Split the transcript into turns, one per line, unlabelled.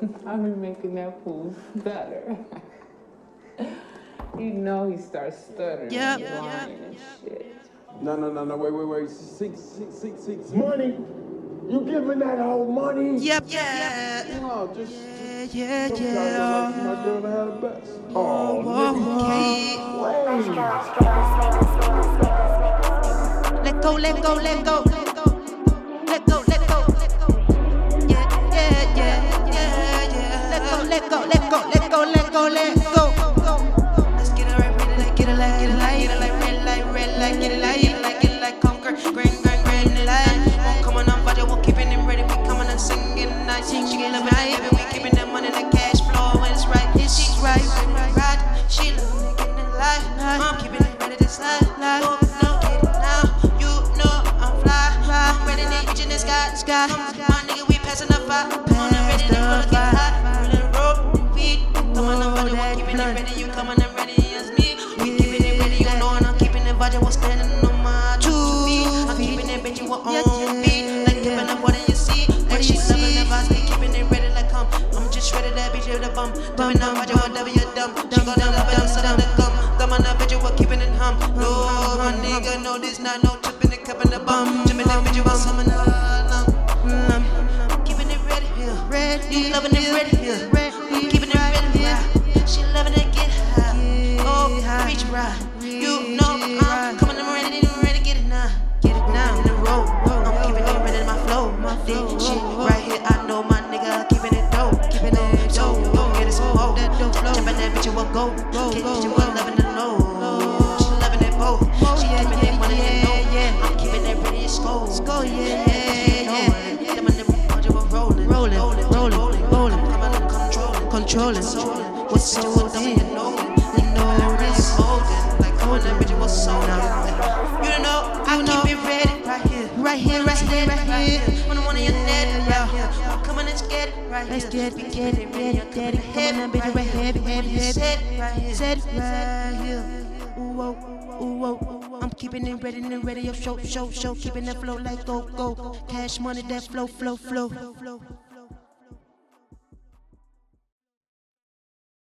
I be making that fool stutter. you know he starts stuttering,
Yep.
and whining and shit.
No, no, no, no, wait, wait, wait. Six, six, six, six. Money? You giving that whole money?
Yep, yeah.
No, just.
Yeah,
just
yeah,
sometimes
yeah.
I like my girl to have the best. Oh, oh
Whoa,
nigga.
whoa. Let go, let go, let go. Let go, let go. Let go, let go, let go. Let's get it right, ready, like, get it like, get it like, get it like, red light, red light, get it like, get it like, get it like, conquer, green, green, green light. Won't come on, budget, we're keeping it ready, we coming and singing night. She get loving it, baby, we keeping that money, that cash flow when it's right. She's right, right, right. She loving it, getting it life. I'm keeping it ready, this life. Oh, no, get it now. You know I'm fly. I'm ready to reach in the sky. sky. My nigga, we passing the fire. It ready, we're on beat. Like giving up, what do you see? Like she the vibes, we keeping it ready, like come. I'm just ready to beat you the bum. Doing no budget, whatever you dumb. She gon' dumb, dumb, so dumb, dumb. Dumb on the bitch, we're keeping it hum. No, my nigga, no, this not no tripping, it cupping the bum. Tripping that bitch, we're summon the lum. Mm-hmm. Keeping it ready, ready. You loving it ready, keeping bitch, you will go. Get you loving the low. She loving it both. She keeping it money and no. I'm keeping it ready, it's go. Go, yeah, yeah, yeah. Them and them, you were rolling, rolling, rolling, rolling, rolling. Coming and controlling, controlling. What's so damn? You know this golden, like coming and bitch, what's so now? You know, I keep it ready right here, right here, right here, right here. Get it right. Let's get it, get it, ready, get it. Come on, bitch, right heavy, heavy, heavy. Set it right here, set it right here. Ooh, oh, ooh, oh. I'm keeping it ready and ready. Yo, show, show, show. Keeping that flow like go, go. Cash money, that flow, flow, flow.